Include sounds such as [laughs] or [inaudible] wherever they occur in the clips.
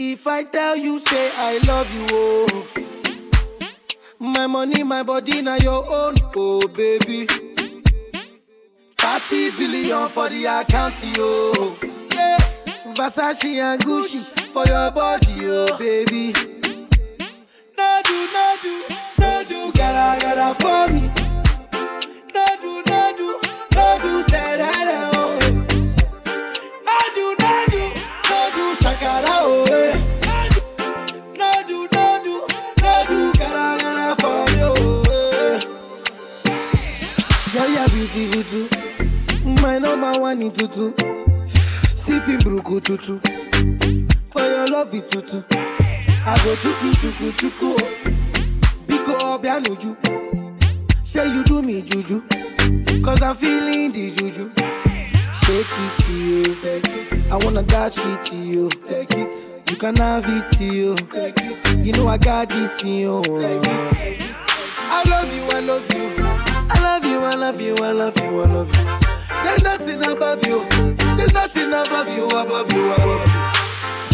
If I tell you, say I love you, oh. My money, my body, now your own, oh baby. 30 billion for the account, yo. Yeah. Versace and Gucci for your body, oh baby. No do, no do, no do, gotta, for me. No do, no say that, Beautiful too. My number one in tutu. Sipping bruku tutu. For your love it tutu. I go chuku chuku chuku. Biko obianuju. Say you do me juju. Cause I'm feeling the juju. Shake it to you. I wanna dash it to you. Take it. You can have it to you. Take it. You know I got this in you. I love you, I love you. I love you, I love you, I love you, I love you. There's nothing above you. There's nothing above you, above you, above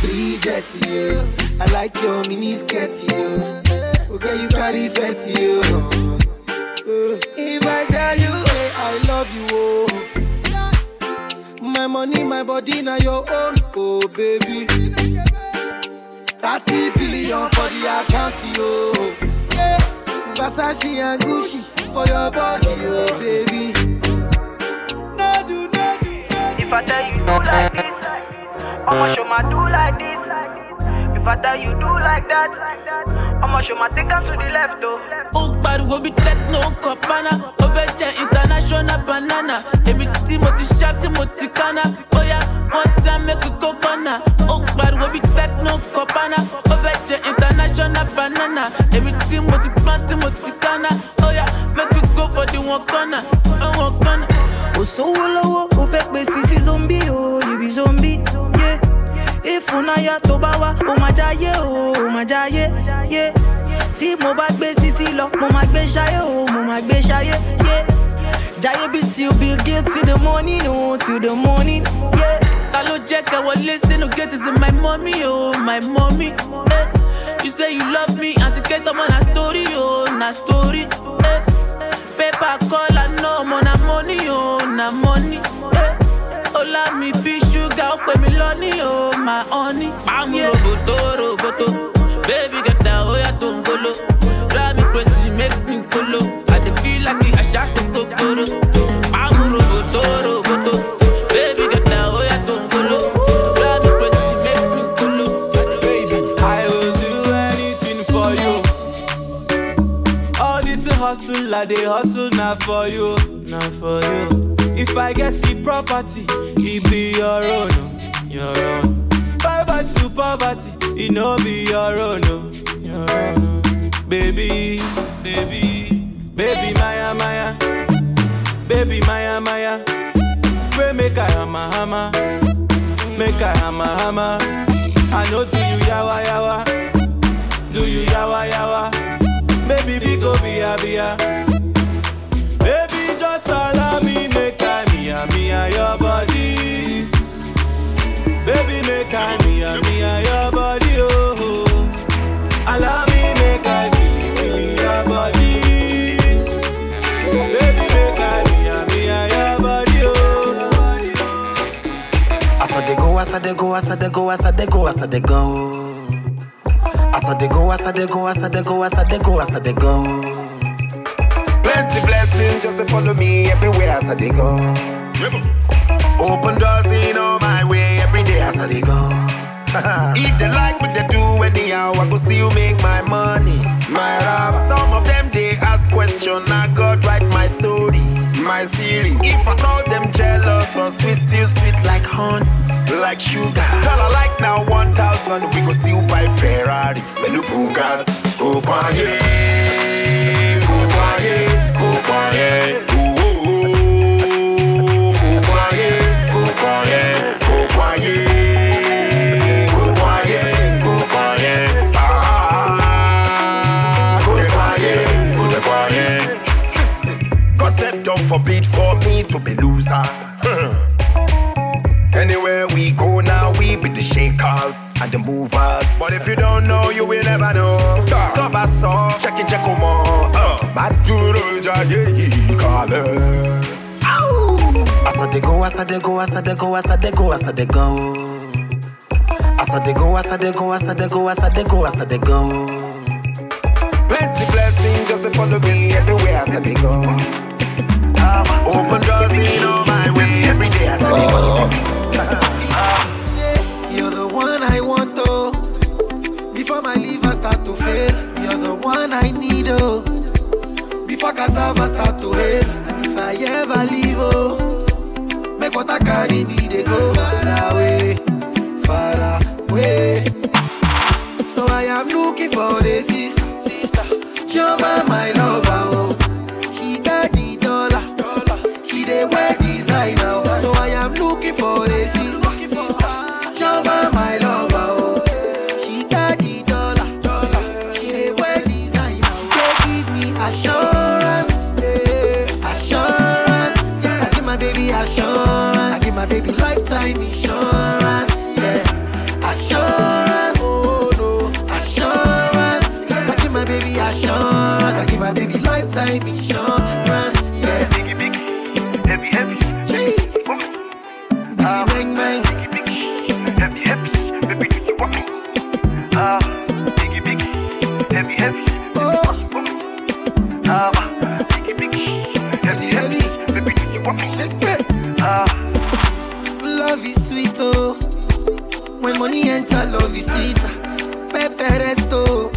you. Bridget, yeah. I like your mini skirt, yeah. Okay, you carry fancy, yeah. If I tell you, hey, I love you, oh. My money, my body, now your own, oh baby. 30 billion for the account, yo. Yeah. Versace and Gucci for your body, oh baby. No do, no do, no do. If I tell you do like this, I'ma show my do like this. If I tell you do like that, I'ma show my take am to the left, oh. ó pariwo be techno kọ̀pánà ó fẹ́ jẹ́ international banana èmi tí mo ti ṣá tí mo ti kánná bóyá wọ́n já mẹ́kì kó pariwo bí techno kọ̀pánà ó fẹ́ jẹ́ international banana èmi tí mo ti gbọ́n tí mo ti kánná bóyá mẹ́kì kó for the one corner one corner. sówó lọ́wọ́ ó fẹ́ pè sisi zombi o you be zombi yeah. ìfúnnáyà tó bá wá ó máa jáyé o ó máa jáyé yeah. tí mo bá gbé sisi lọ mo máa gbé ṣayé o mo máa gbé ṣayé yeah. jáyé bí till bill gates till the morning o till the morning. Yeah. Ta ló jẹ́ kẹ́ wọlé sínú gate is my mommy oh my mommy. Eh. you say you love me àti kẹ́tọ́ mọ́ na story oh na story. Eh. paper kọ́lá náà ọmọ na money oh na money. Eh. ọlá mi bí ṣúgà ó pè mí lọ́ní oh my honey. pàmò roboto roboto baby gẹ̀dá ó yàtọ̀ ń gbolo. me crazy make me kolo. I dey feel like àṣà tó kòkòrò. pàmò roboto roboto I dey hustle now for you, now for you. If I get the property, it be your own, oh, your own. Bye bye to poverty, it no be your own, oh, your own. oh. Baby, baby, baby, Maya, Maya, baby, Maya, Maya. Pray make I hammer, hammer, make I hammer, hammer. I know do you yawa yawa, do you yawa yawa, baby go bia bia. Baby just allow me make I mia mia your body. Baby make I mia mia your body oh. Allow me make I feel feel your body. Baby make I mia mia your body oh. As I dey go, as I dey go, as I dey go, as I dey go, as I dey go. As I dey go, as I dey go, as I dey go, as I dey go, as I dey go. Plenty blessings just to follow me everywhere as I dey go. Open doors in all my way every day as I dey go. [laughs] if they like what they do anyhow, I go still make my money. My rap, some of them they ask question, I God write my story, my series. If I saw them jealous or sweet, still sweet like honey, like sugar. I like now 1,000, we go still buy Ferrari, menu Bugatti, go go quiet, go ooh, go go quiet. Ah. God said, don't forbid for me to be loser. The and the movers. But if you don't know, you will never know. Toba so, check it, check more. Maduro jaye kale. Asa de go, asa de go, asa de go, asa de go, asa de go. Asa de go, asa de go, asa de go, asa de go, asa de go. Plenty blessings just to follow me everywhere as I be go. Open doors in all my way every day as I be go. I need, oh. Before cassava start to hail, and if I ever leave, oh, make water carry me, they go far away, far away. So I am looking for a sister, Jova, my love. Pepe resto.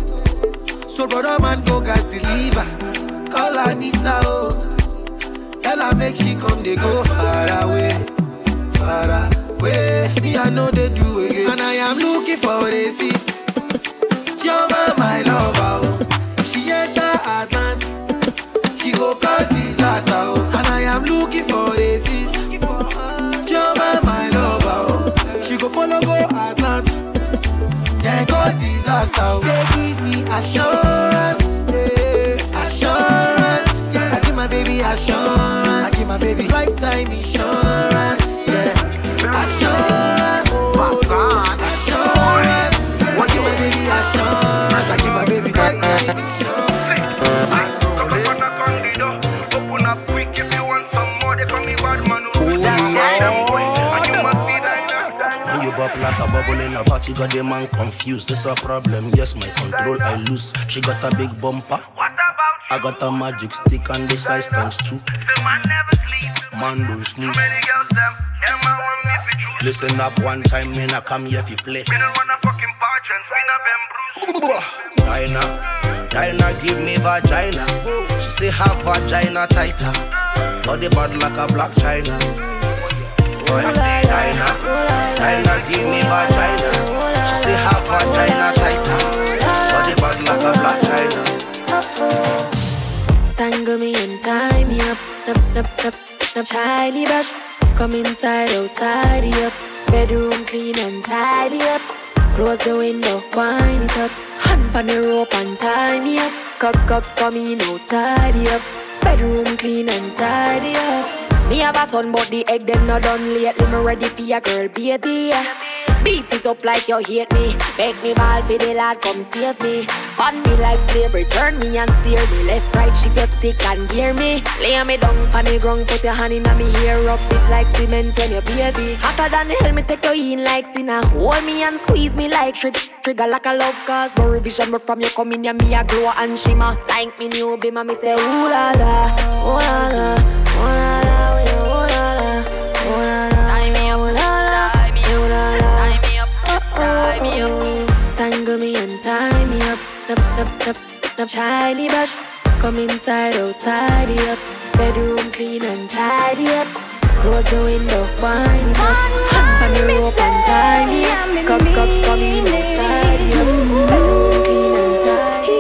So brother man go gas deliver. Call Anita, oh. Tell her make she come, they go far away, far away. Me I know they do again, and I am looking for a sister. Jova, my lover, oh. Say give me assurance, yeah, assurance. I give my baby assurance. I give my baby lifetime insurance, yeah, assurance. Oh, assurance. I give my baby assurance. I give my baby lifetime insurance. Open up on the door, open up quick if you want some more. They call me bad man, oh, them boy, and you must be dying. When you bubble like a bubble in a party, got the man confused. This a problem. Yes, my control I lose. She got a big bumper. What about I got a magic stick and the size times two. Man. Don't snooze. Too many girls, them, them man want me for. Listen up one time, me not come here if you play. Me don't wanna fucking pageant, me not them bruise. Dinah, Dinah give me vagina. She say her vagina tighter. Body bad like a black china. Boy, Dinah, Dinah give me vagina. She say her vagina tighter. Body bad like a black china. Tangle me and tie me up. Nap, nap, nap, nap, shiny brush. Come inside, oh, outside up. Bedroom clean and tidy up. Close the window, wind it up. Hand on the rope and tie me up. Cock, cock, come in, oh, outside up. Bedroom clean and tidy up. Me have a son, but the egg them not done lately. Me ready for your girl, baby. Beat it up like you hate me. Make me ball for the lad, come save me. On me like slavery, turn me and steer me. Left, right, shift your stick and gear me. Lay me down on the ground, put your hand in me hair, rub it like cement when you baby. Hotter than hell, me take you in like sinner. Hold me and squeeze me like trick. Trigger like a love cause no revision, but from you come in, yeah, me a glow and shimmer. Like me new bimmer, me say ooh la la, ooh la, la nap, nap, shiny brush. Come inside, oh, outside up. Bedroom clean and tidy up. Close the window, wind it up. Hand on the rope and me up. Come, come, come in, oh, outside up. Bedroom clean and tidy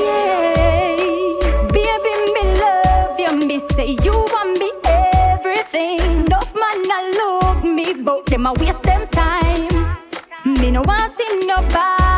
Yeah, baby, me love you. Me say you want me everything. Enough man a love me, but them a waste them time. Me no want see nobody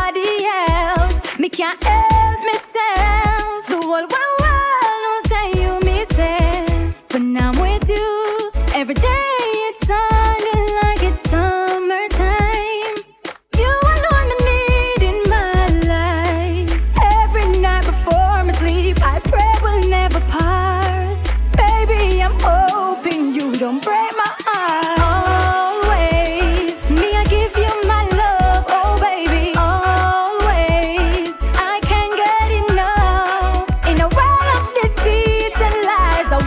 break my heart. Always, me, I give you my love, oh baby. Always, I can't get enough. In a world of deceit and lies, oh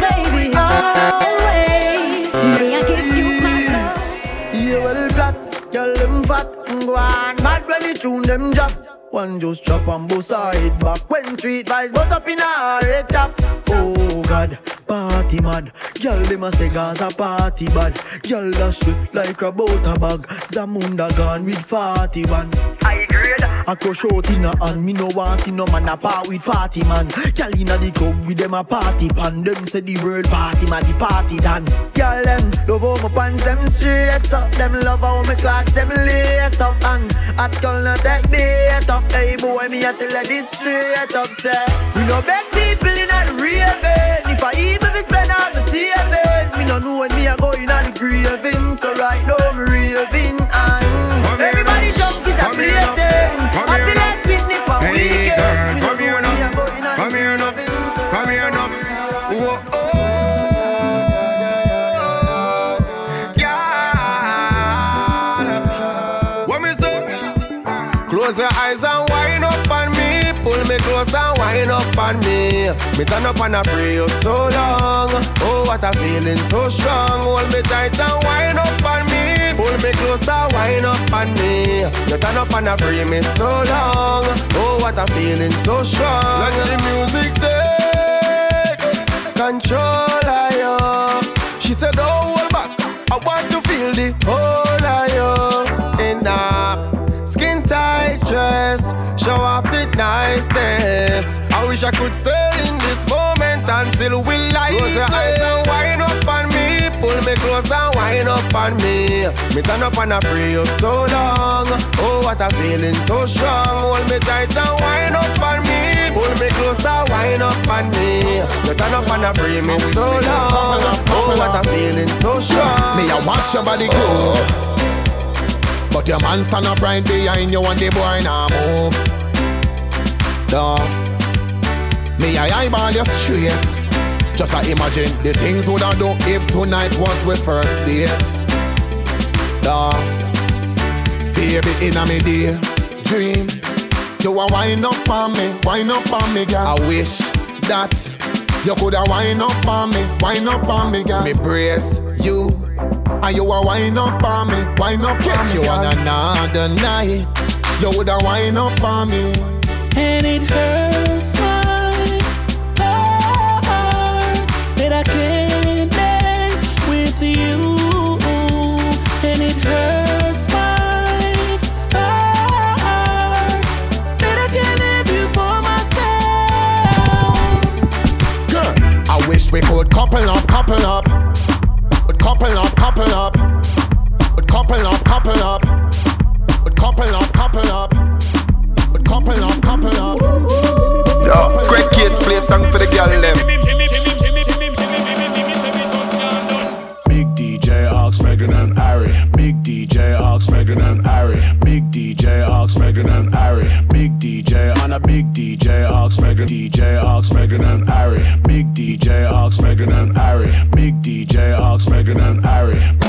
baby. Always, me, I give you my love. Girl, them fat, mad when the tune them drop. One just chop and bust her head back When treat vibes bust up in her head top God, party mad. Girl dem a say Gaza party bad. Girl dash sweet like a butter bag. Zamunda gone with 41 I. I crush out in a hand, me no want see no man a part with 40 man. Girl inna the club with them a party pan. Them say the world pass him a the party done. Girl them love how my pants them straight up. Them love how my clocks them lace up. And at girl no take bait up. Hey boy, me a tell her this straight up. Say we no beg people inna the raving. If I even if spend all the saving, me no know when me a go inna the graving. So right now me raving and up on me. Me turn up and I pray you so long. Oh, what a feeling so strong. Hold me tight and wind up on me. Pull me close and wind up on me. You turn up and I pray me so long. Oh, what a feeling so strong. Let the music take control of you. She said, don't hold back. I want to feel the whole of you in a skin tight dress. Show off the niceness. I wish I could stay in this moment until we light Close your eyes and wind up on me. Pull me close and wind up on me. Me turn up and I pray you so long. Oh, what a feeling so strong. Hold me tight and wind up on me. Pull me close and wind up on me. You turn up and I pray me so long. Oh, what a feeling so strong. Me, I watch your body go. But your man stand up right behind you and the boy now move. Duh. Me, I eyeball you straight. Just I imagine the things would I do if tonight was with first date. Duh. Baby, in a me day dream. You a wind up on me, wind up on me, girl. I wish that you coulda wind up on me, wind up on me, girl. Me brace you, and you a wind up on me, wind up on me, you on another night. You woulda wind up on me. And it hurts we could couple up, couple up, But couple up, couple up, But couple up, couple up, But couple up, couple up, But couple up, couple up. Yo, Craig Case play song for the girl them. Big DJ Ox, Megan and Ari. Big DJ Ox, Megan and Ari. Megan. DJ Ox, Megan and Ari. Big DJ Ox, Megan and Ari. Big DJ Ox, Megan and Ari.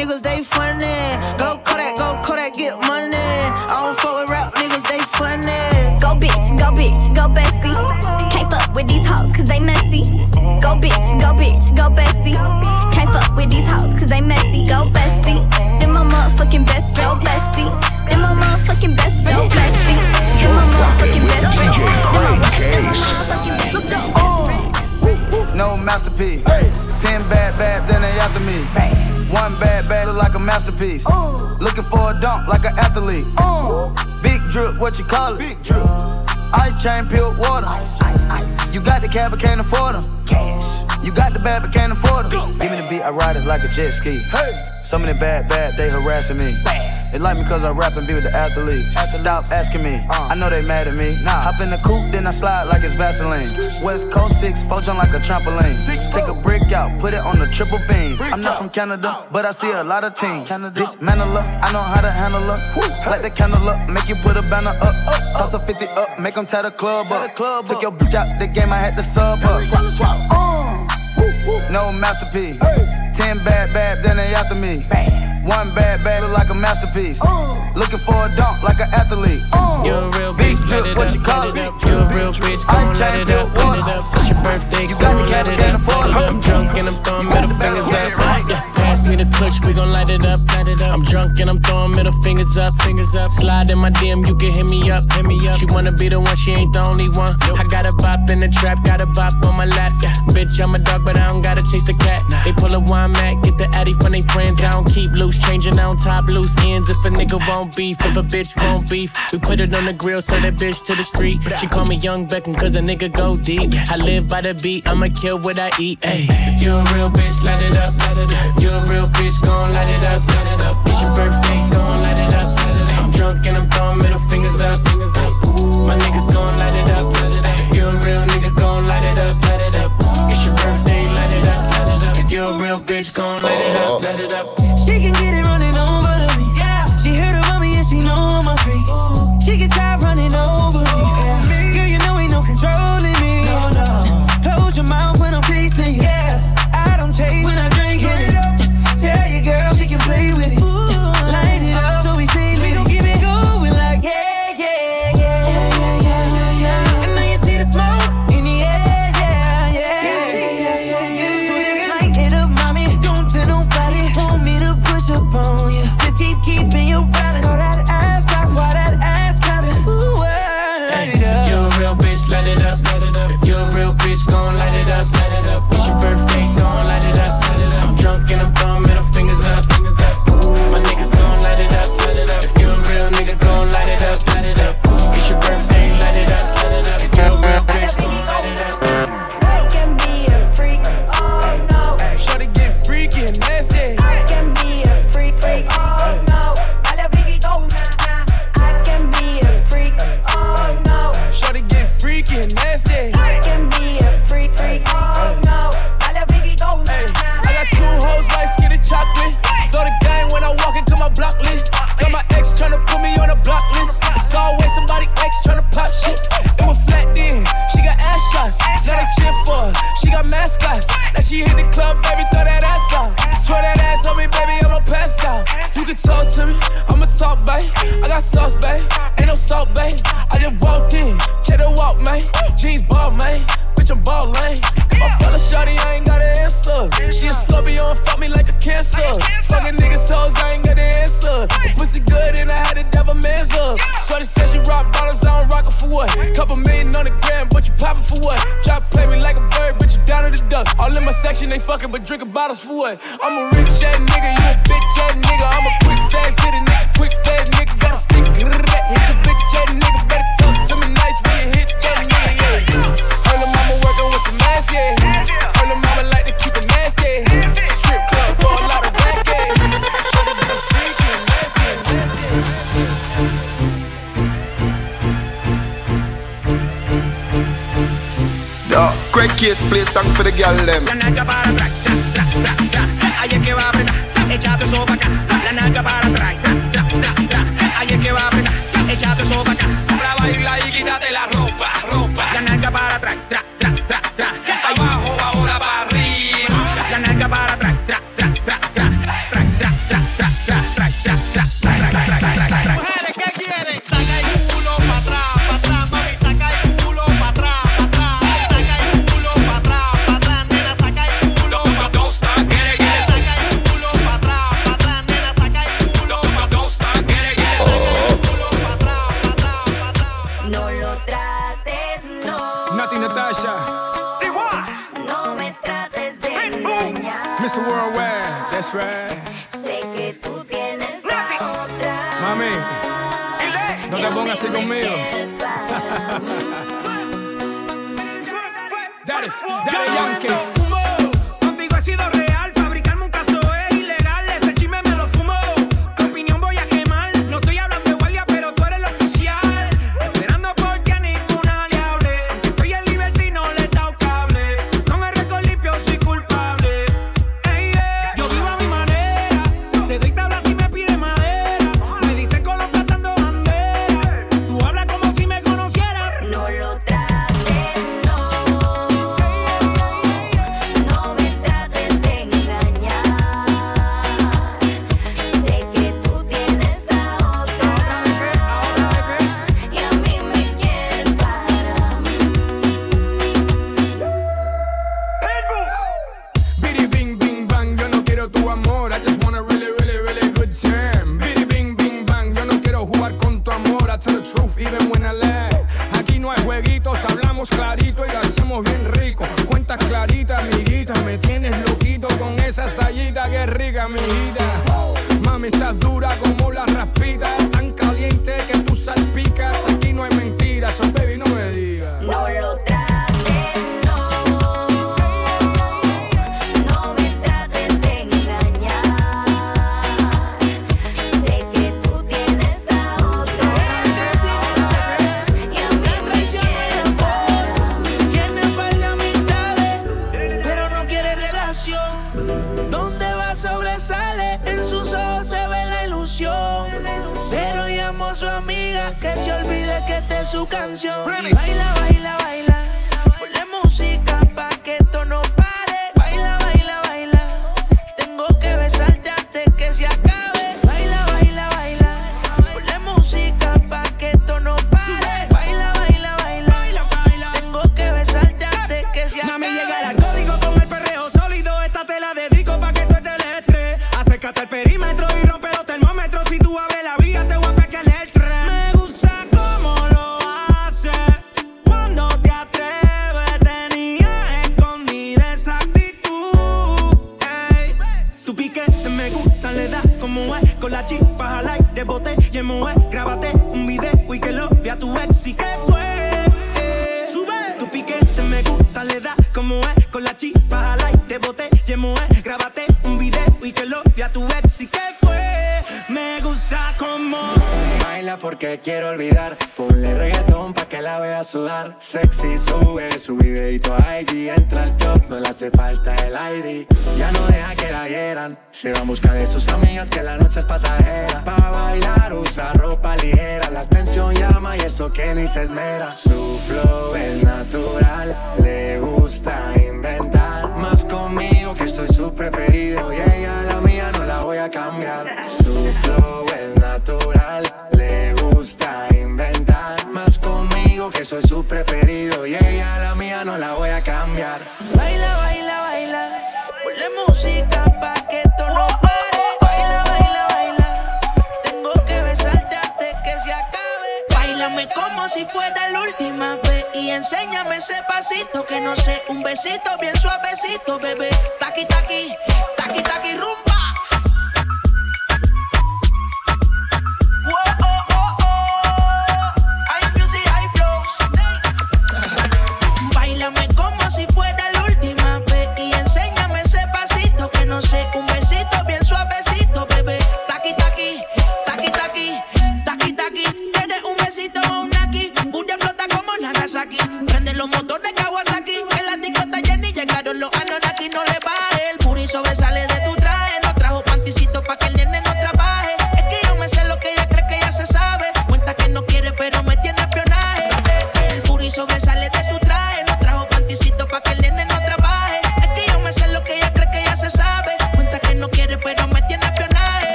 Niggas, they funny. Go Kodak, go Kodak, get money. I don't fuck with rap niggas, they funny. Go bitch, go bitch, go bestie. Can't fuck with these hoes cause they messy. Go bitch, go bitch, go bestie. Can't fuck with these hoes cause they messy. Go bestie. Then my motherfucking best friend, bestie. Then my motherfucking best friend, bestie. Then my motherfucking best friend. Then my motherfucking best. No masterpiece. Ten bad bad, then they after me. One bad bad look like a masterpiece. Looking for a dunk like an athlete. Big drip, what you call it? Big drip. Ice chain, peeled water. Ice, ice, ice. You got the cab, but can't afford them. Cash. You got the bad, but can't afford them. Give me the beat, I ride it like a jet ski. Hey. Some of the bad, bad, they harassing me. They like me cause I rap and be with the athletes. Stop asking me, I know they mad at me. Hop in the coupe, then I slide like it's Vaseline. West Coast 6, poach on like a trampoline. Six, Take a brick out, put it on the triple beam. I'm not from Canada, but I see a lot of teams. Dismantle her, I know how to handle her. Light the candle up, make you put a banner up. Toss a 50 up, make them tie the club up. Took your bitch out the game, I had to sub her. Swap, swap. No masterpiece. Ten bad bad, then they after me. One bad bad look like a masterpiece. Looking for a dunk like an athlete. You're a real bitch, drip, it what up, you call it? up. You're a real bitch, gon' chain, it up, water. it up. It's your birthday, You got the cab, can't afford it. I'm drunk and I'm throwing You got middle fingers up. Yeah, pass me the clutch, we gon' light it up, light it up. I'm drunk and I'm throwing middle fingers up, fingers up. Slide in my DM, you can hit me up, hit me up. She wanna be the one, she ain't the only one. I got a bop in the trap, got a bop on my lap. Yeah, bitch, I'm a dog, but I don't gotta chase the cat. They pull a wine mat, get the addy from they friends. I don't keep loose, changing on top loose ends. If a nigga won't beef, if a bitch won't beef, we put it on the grill, sell that bitch to the street. She call me Young Beckham, cause a nigga go deep. I live by the beat, I'ma kill what I eat. Ay. If you a real bitch, light it up, light it up. If you a real bitch, gon' light it up, light it up. It's your birthday, gon' light it up, light it up. I'm drunk and I'm throwing middle fingers up, fingers up. Ooh, my niggas gon' light it up, light it up. If you a real nigga, gon' light it up, light it up. It's your birthday, light it up, light it up. If you a real bitch, gon' light it up, light it up. Hey, can be a freak, freak. Oh no, I let Biggie go now. I got two hoes like skinny chocolate. Throw the gang when I walk into my block list. Got my ex tryna put me on a block list. It's always somebody ex tryna pop shit. It was flat then, she got ass shots. Now they cheer for her, she got mascots. Now she hit the club, baby, throw that ass out. Swear that ass on me, baby, I'ma pass out. You can talk to me, I'ma talk, babe. I got sauce, babe. bottles for what? I'm a rich ass nigga, you a bitch ass nigga. I'm a quick fast city nigga, quick fast nigga. Got a stick that, hit your bitch ass nigga. Better talk to me nice when you hit that nigga, yeah. Early mama working with some ass, yeah. Early mama like to keep it nasty. Strip club for a lot of racket. Yeah, Craig Case, play song for the girl them. Ahí es que va a apretar, échate eso para acá, la narca para atrás. Tra, Ahí es que va a apretar, échate eso para acá, para bailar y quitar. Se va en busca de sus amigas que la noche es pasajera. Pa' bailar usa ropa ligera. La atención llama y eso que ni se esmera. Su flow es natural, le gusta inventar. Más conmigo que soy su preferido. Y ella la mía no la voy a cambiar. Su flow es natural, le gusta inventar. Más conmigo que soy su preferido. Y ella la mía no la voy a cambiar. Baila, baila, baila si fuera la última vez. Y enséñame ese pasito que no sé. Un besito bien suavecito, bebé. Taqui, taqui, taqui, taqui, rumba.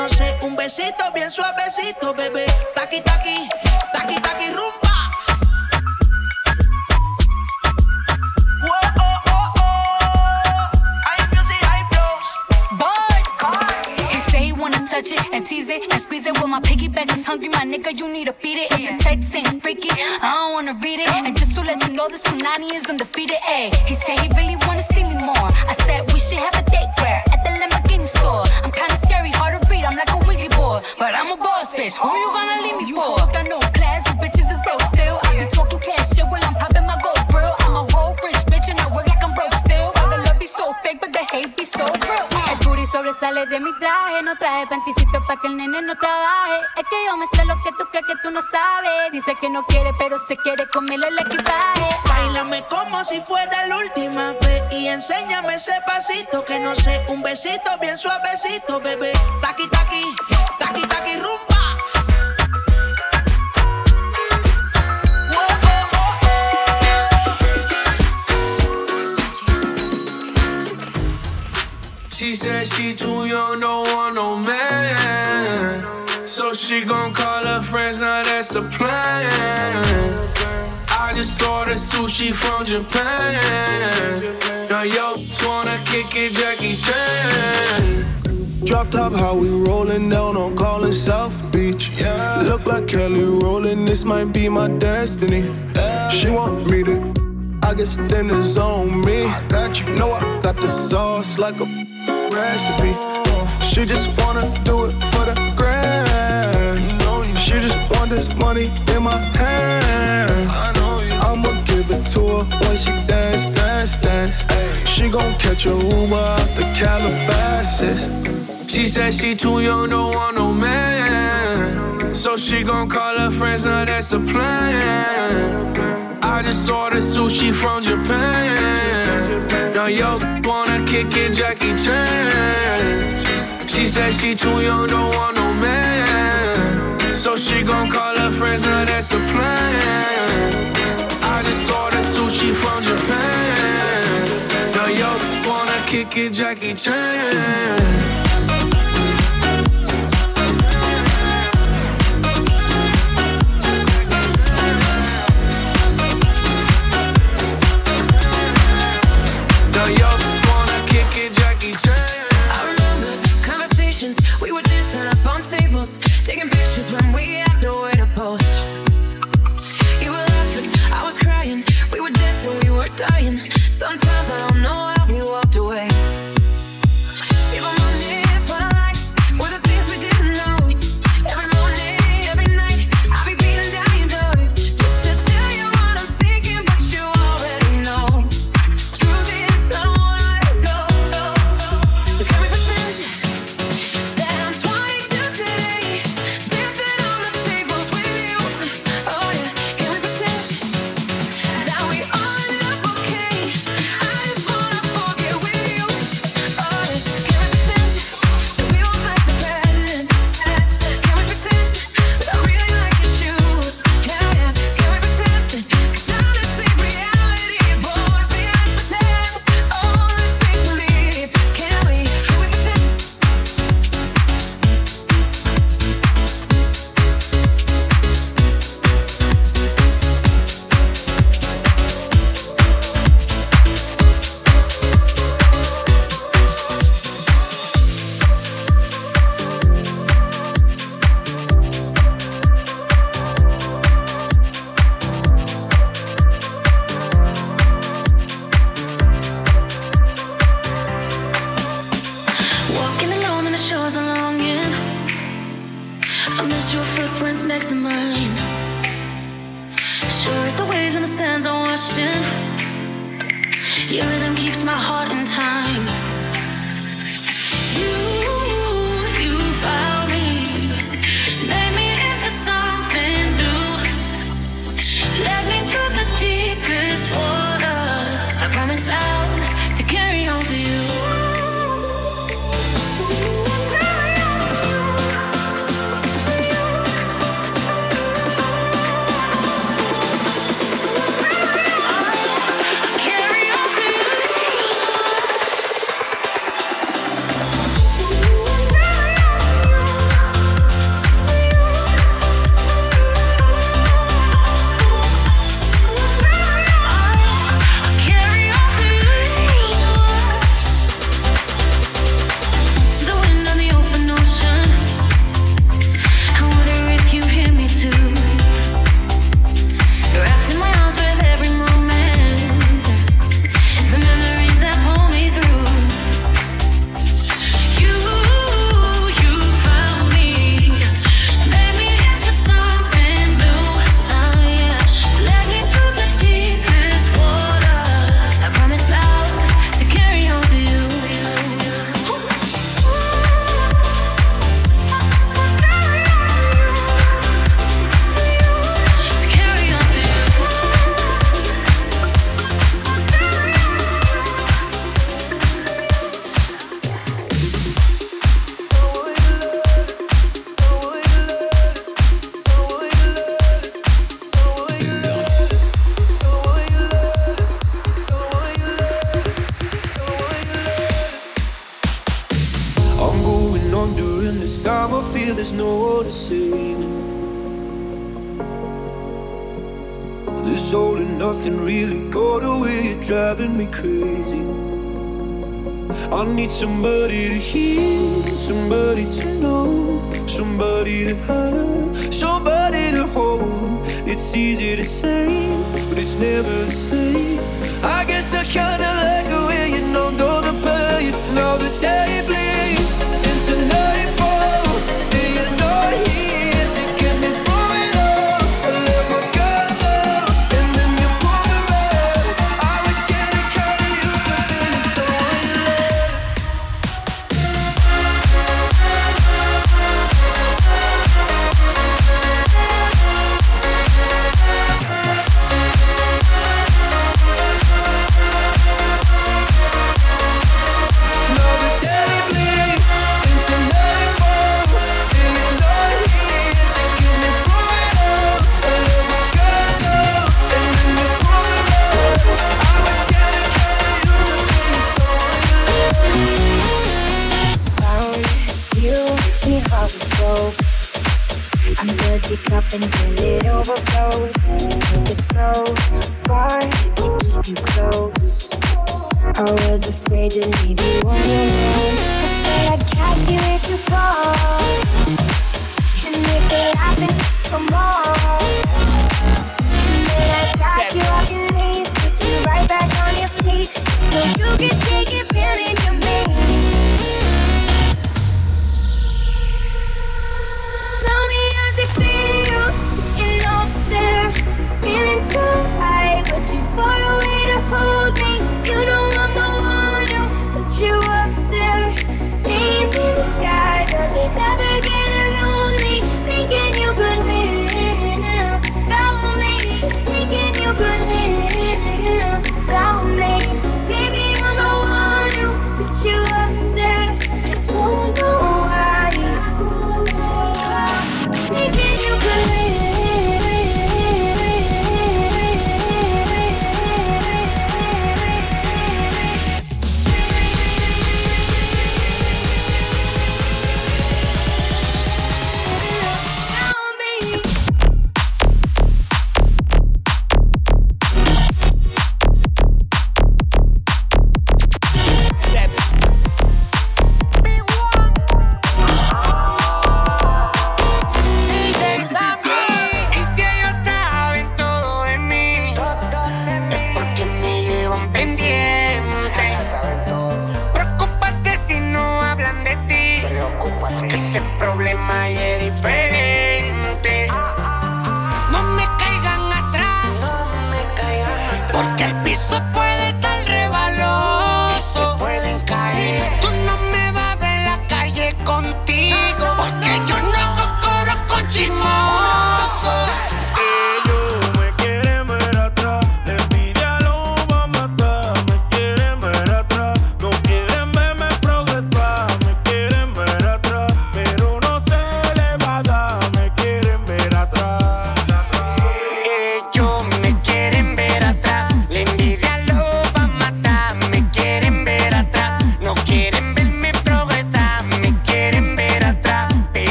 No sé, un besito bien suavecito, bebé. Taqui taqui, taqui taqui rumba. Touch it and tease it and squeeze it. When my piggyback is hungry, my nigga, you need to feed it. If the text ain't freaky, I don't wanna read it. And just to let you know, this Punani is undefeated. Ayy, he said he really wanna see bitch. Who you gonna leave me for? Hoes got no class, you bitches is broke still. I be talking cash shit while I'm popping my gold grill. I'm a whole rich bitch and I work like I'm broke still. But the love be so fake, but the hate be so real. El booty sobresale de mi traje, no traje panticito pa' que el nene no trabaje. Es que yo me sé lo que tú crees que tú no sabes. Dice que no quiere, pero se quiere comerle el equipaje. Bailame como si fuera la última vez y enséñame ese pasito que no sé, un besito bien suavecito, bebé. Taqui taqui, taqui taqui rumba. She said she too young, don't want no man. So she gon' call her friends, now that's the plan. I just ordered sushi from Japan. Now yo, wanna kick it, Jackie Chan. Drop top, how we rollin' down on Collins South Beach. Yeah. Look like Kelly Rowland, this might be my destiny. She want me to, I then it's on me. I got you, know I got the sauce like a recipe. She just wanna do it for the grand. She just want this money in my hand. I'ma give it to her when she dance, dance, dance. She gon' catch a Uber out the Calabasas. She said she too young, don't want no man. So she gon' call her friends, now that's the plan. I just ordered sushi from Japan. Now yo, wanna kick it, Jackie Chan. She said she too young, don't want no man. So she gon' call her friends, now that's the plan. I just ordered sushi from Japan. Now yo, wanna kick it, Jackie Chan.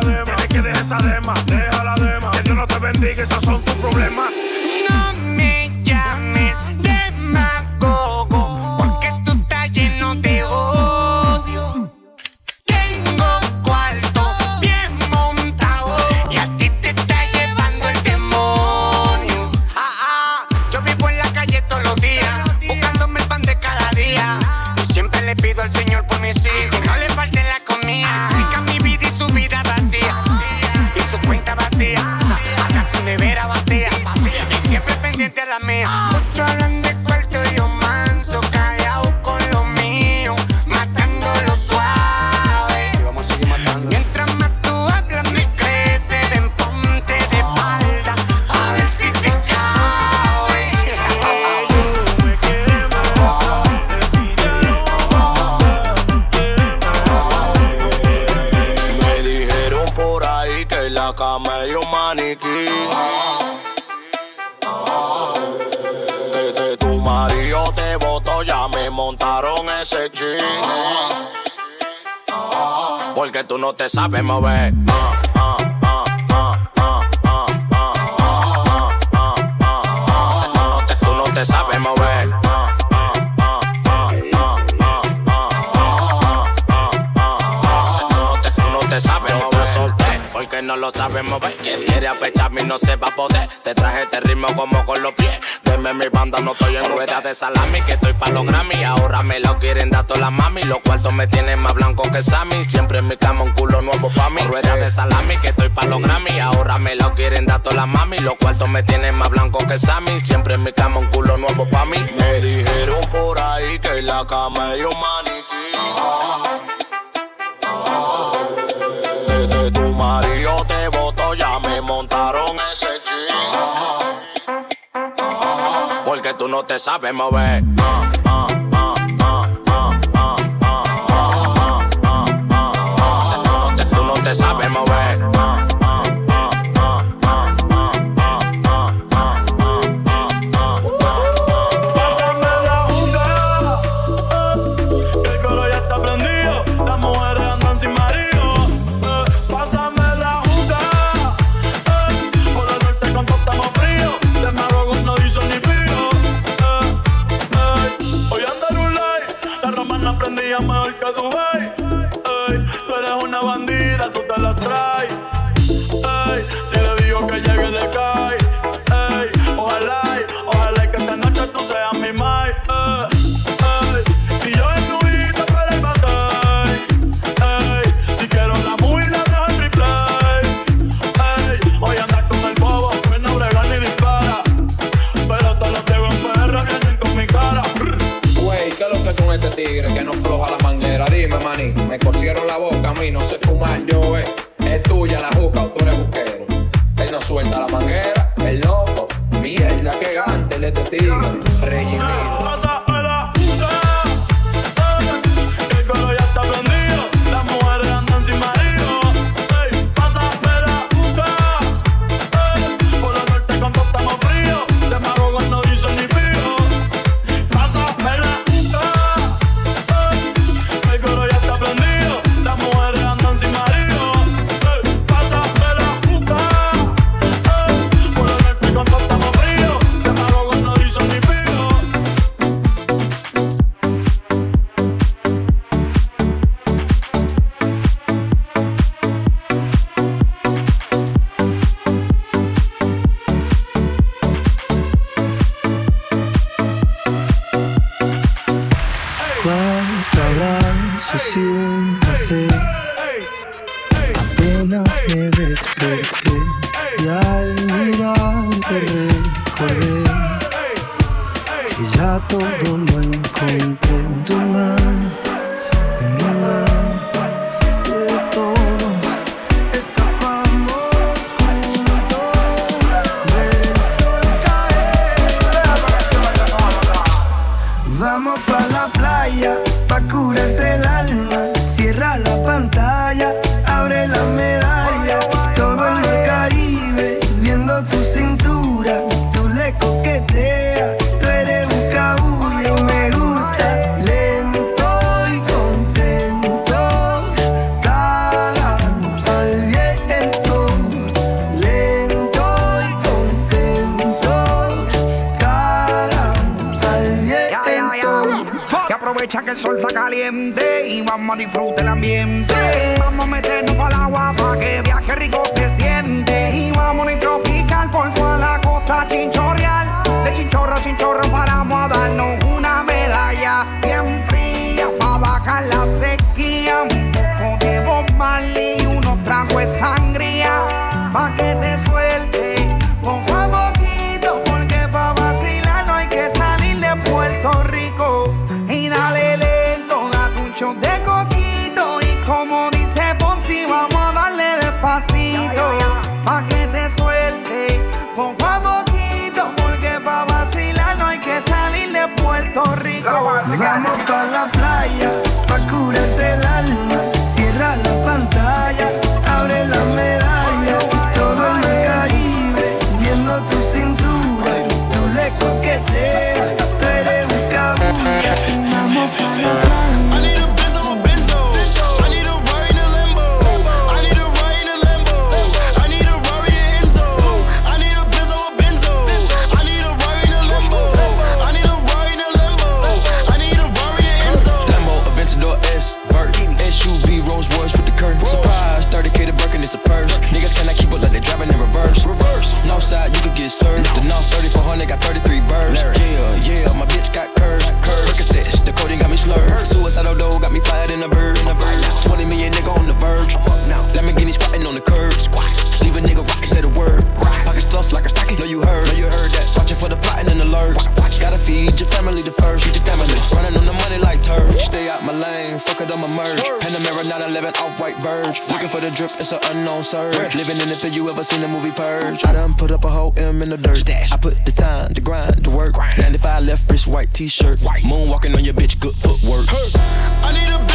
la. Tienes que dejar esa dema, deja la dema. Que Dios no te bendiga, esos son tus problemas. tú no te sabes mover. Tú no te sabes mover. Tú no te sabes mover. Porque no lo sabes mover. Quien quiere apecharme no se va a poder. Te traje este ritmo como con no estoy en ruedas de salami, que estoy pa' los Grammy. Ahora me lo quieren dar todas las mami. Los cuartos me tienen más blanco que Sammy. Siempre en mi cama un culo nuevo pa' mí. Ruedas de salami, que estoy pa' los Grammy. Ahora me lo quieren dar todas las mami. Los cuartos me tienen más blanco que Sammy. Siempre en mi cama un culo nuevo pa' mí. Me dijeron por ahí que la cama era un maniquí. Desde tu marido te votó, ya me montaron ese chico. no te sabes mover. Tú no te sabes mover. Aprovecha que el sol está caliente y vamos a disfrutar el ambiente. Vamos a meternos para el agua para que viaje rico se siente. Y vamos a tropical por toda la costa chinchorreal. De chinchorro a chinchorro paramos a darnos una medalla bien fría para bajar la sequía. Un poco de y unos tragos de sangría. Pa' que te suelte Vamos pa' la playa, 911 off white verge. Looking for the drip, it's an unknown surge. Living in the field, you ever seen the movie Purge? I done put up a whole M in the dirt. I put the time, the grind, the work. 95 left wrist, white t-shirt. Moonwalking on your bitch, good footwork. I need a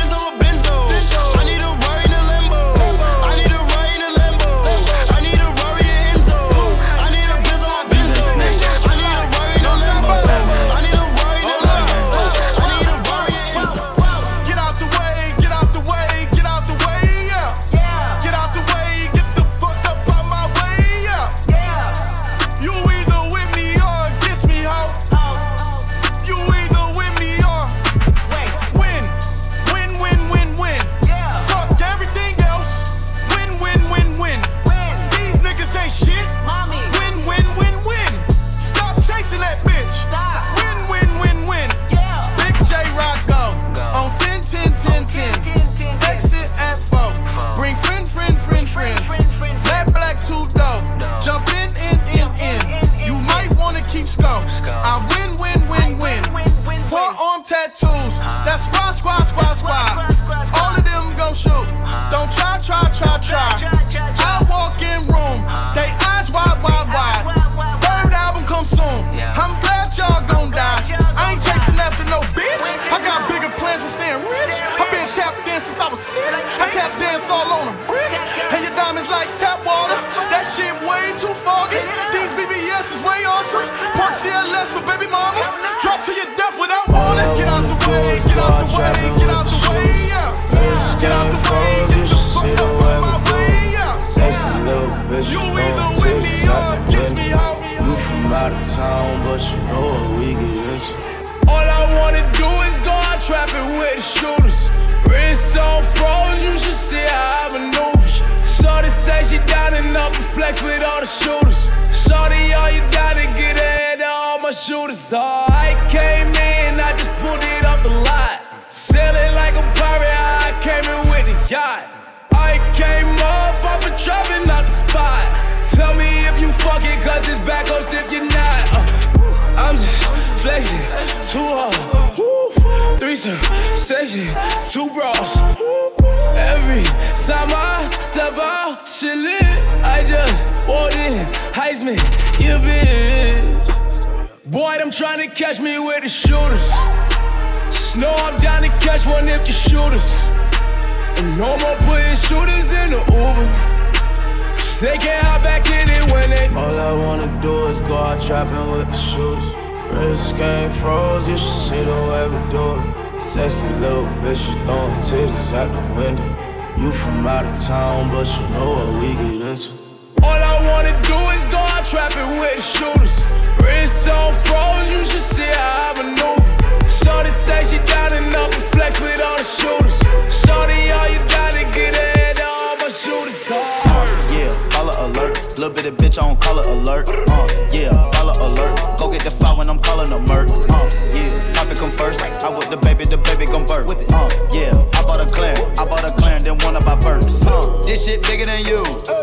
is way awesome. Park CLS for baby mama. Drop to your death without warning. Get out the way, get out the way, get out the way, yeah. Get out the way, get the fuck up out my way, yeah. Sexy little bitch, You you either gon' with me or out the against me, window. You from out of town, but you know what we get into. All I wanna do is go out trapping with the shooters. Wrist on froze, you should see how I maneuver. Shorty say she down and up and flex with all the shooters. Shorty, all you gotta get of all my shooters. Oh, I came in, I just pulled it off the lot. Sailing like a pirate, I came in with a yacht. I came up off a trapping out the spot. Tell me if you fuck it, cause it's backups if you're not. Uh, I'm just flexing, too hard. Woo. Threesome, session, two bras. Every time I step out, shit lit. I just walked in, Heisman, you bitch. Boy, I'm trying to catch me with the shooters. Snow, I'm down to catch one if you shoot us. And no more putting shooters in the Uber. They can't hop back in it when they. All I wanna do is go out trapping with the shooters. Wrist game froze, you should see the way we do it. Sexy little bitch, you throwing titties out the window. You from out of town, but you know what we get into. All I wanna do is go out trapping with the shooters. Wrist on froze, you should see how I maneuver. Shorty say she down and up and flex with all the shooters. Shit bigger than you.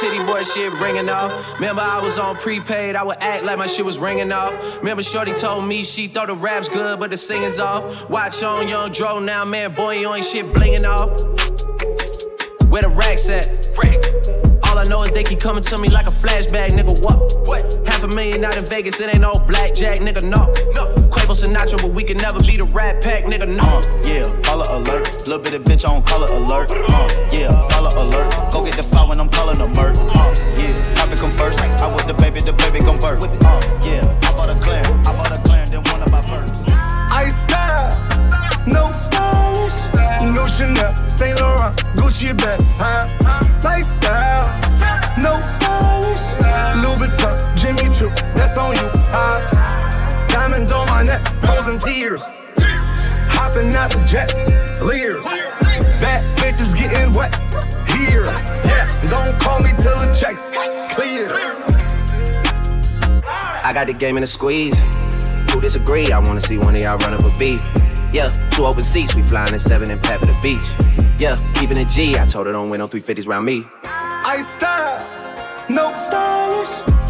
Titty boy shit ringing off. Remember, I was on prepaid. I would act like my shit was ringing off. Remember, Shorty told me she thought the rap's good, but the singing's off. Watch on Young Dro now, man. Boy, you ain't shit blinging off. Where the racks at? All I know is they keep coming to me like a flashback, nigga. What? What? Half a million out in Vegas, it ain't no blackjack, nigga. No. No. Quavo Sinatra, but we can never be the rat pack, nigga. No. Uh, yeah, caller alert. Little bit of bitch on caller alert. Uh, yeah, follow alert. Go get the file when I'm calling a murk. Uh, yeah, profit come first. I with the baby, the baby gon' birth. Uh, yeah, I bought a clan, I bought a clan, then one of my first. I style, no stylish, no Chanel, Saint Laurent, Gucci bag, huh? Lifestyle, no stylish, Louis Vuitton, Jimmy Choo, that's on you, huh? Diamonds on my neck, frozen tears, hopping out the jet, leers, bad bitches getting wet here. Yes, don't call me till the checks clear. I got the game in a squeeze. Who disagree? I wanna see one of y'all run up a beat. Yeah, two open seats, we flying in seven and pat for the beach. Yeah, keeping it G. I told her don't win no 350s round me. I style, no stylish.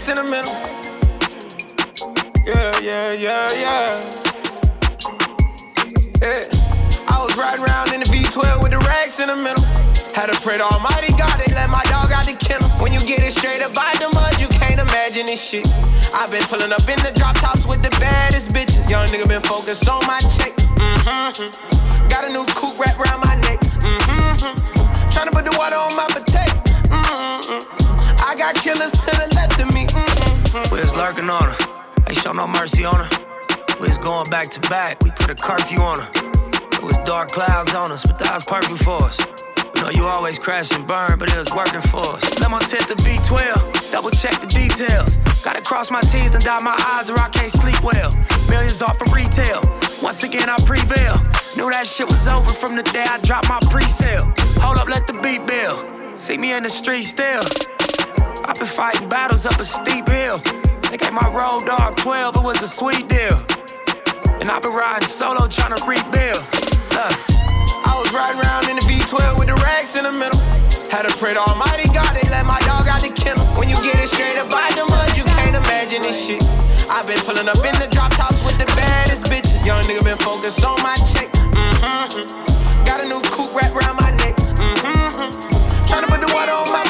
V12 with the racks in the middle. Yeah, yeah, yeah, yeah. Yeah. I was riding around in the V12 with the racks in the middle. Had to pray to Almighty God, they let my dog out the kennel. When you get it straight up out the mud, you can't imagine this shit. I've been pulling up in the drop tops with the baddest bitches. Young nigga been focused on my check. Mm-hmm. Got a new coupe wrapped around my neck. Mm-hmm. Tryna put the water on my potato. Mm-hmm. I got killers to the left of me. Mm-hmm. We was lurking on her. Ain't show no mercy on her. We was going back to back. We put a curfew on her. It was dark clouds on us, but that was perfect for us. You know you always crash and burn, but it was working for us. Let my tip to V12, double check the details. Gotta cross my T's and dot my I's or I can't sleep well. Millions off of retail. Once again I prevail. Knew that shit was over from the day I dropped my pre-sale. Hold up, let the beat build. See me in the street still. I've been fighting battles up a steep hill. They gave my road dog 12, it was a sweet deal. And I've been riding solo trying to rebuild. Look. I was riding around in the V12 with the racks in the middle. Had to pray to Almighty God, they let my dog out the kennel. When you get it straight up out the mud, you can't imagine this shit. I've been pulling up in the drop tops with the baddest bitches. Young nigga been focused on my check. Mm-hmm. Got a new coupe wrapped around my neck. Mm-hmm. Tryna put the water on my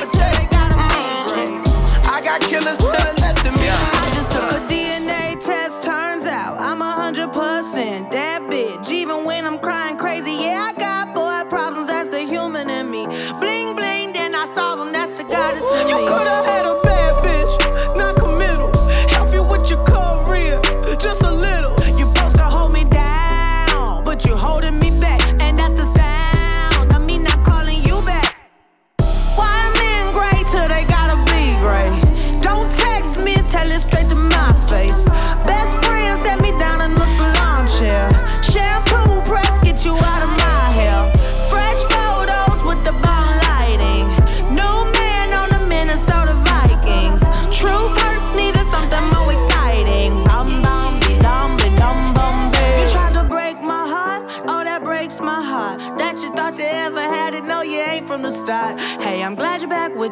killers to the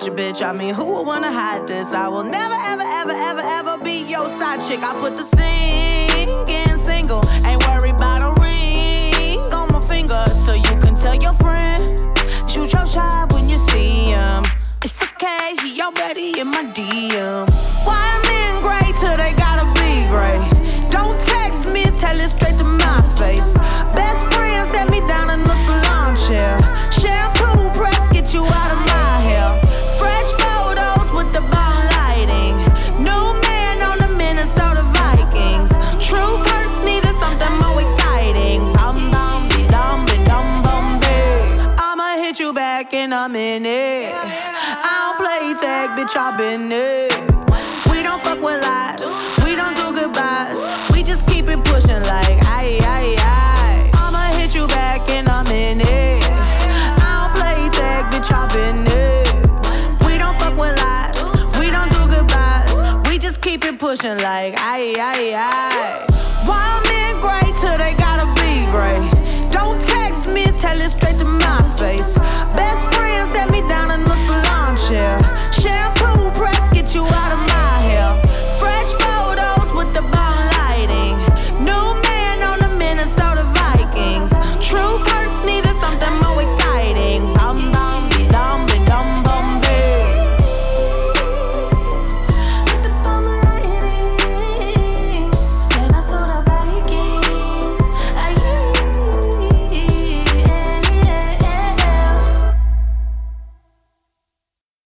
your bitch. I mean, who would wanna hide this? I will never, ever, ever, ever, ever be your side chick. I put the in minute. I don't play tag, bitch, I been it. We don't fuck with lies. We don't do goodbyes. We just keep it pushing like aye aye aye. I'ma hit you back in a minute. I don't play tag, bitch, I been it. We don't fuck with lies. We don't do goodbyes. We just keep it pushing like aye aye aye.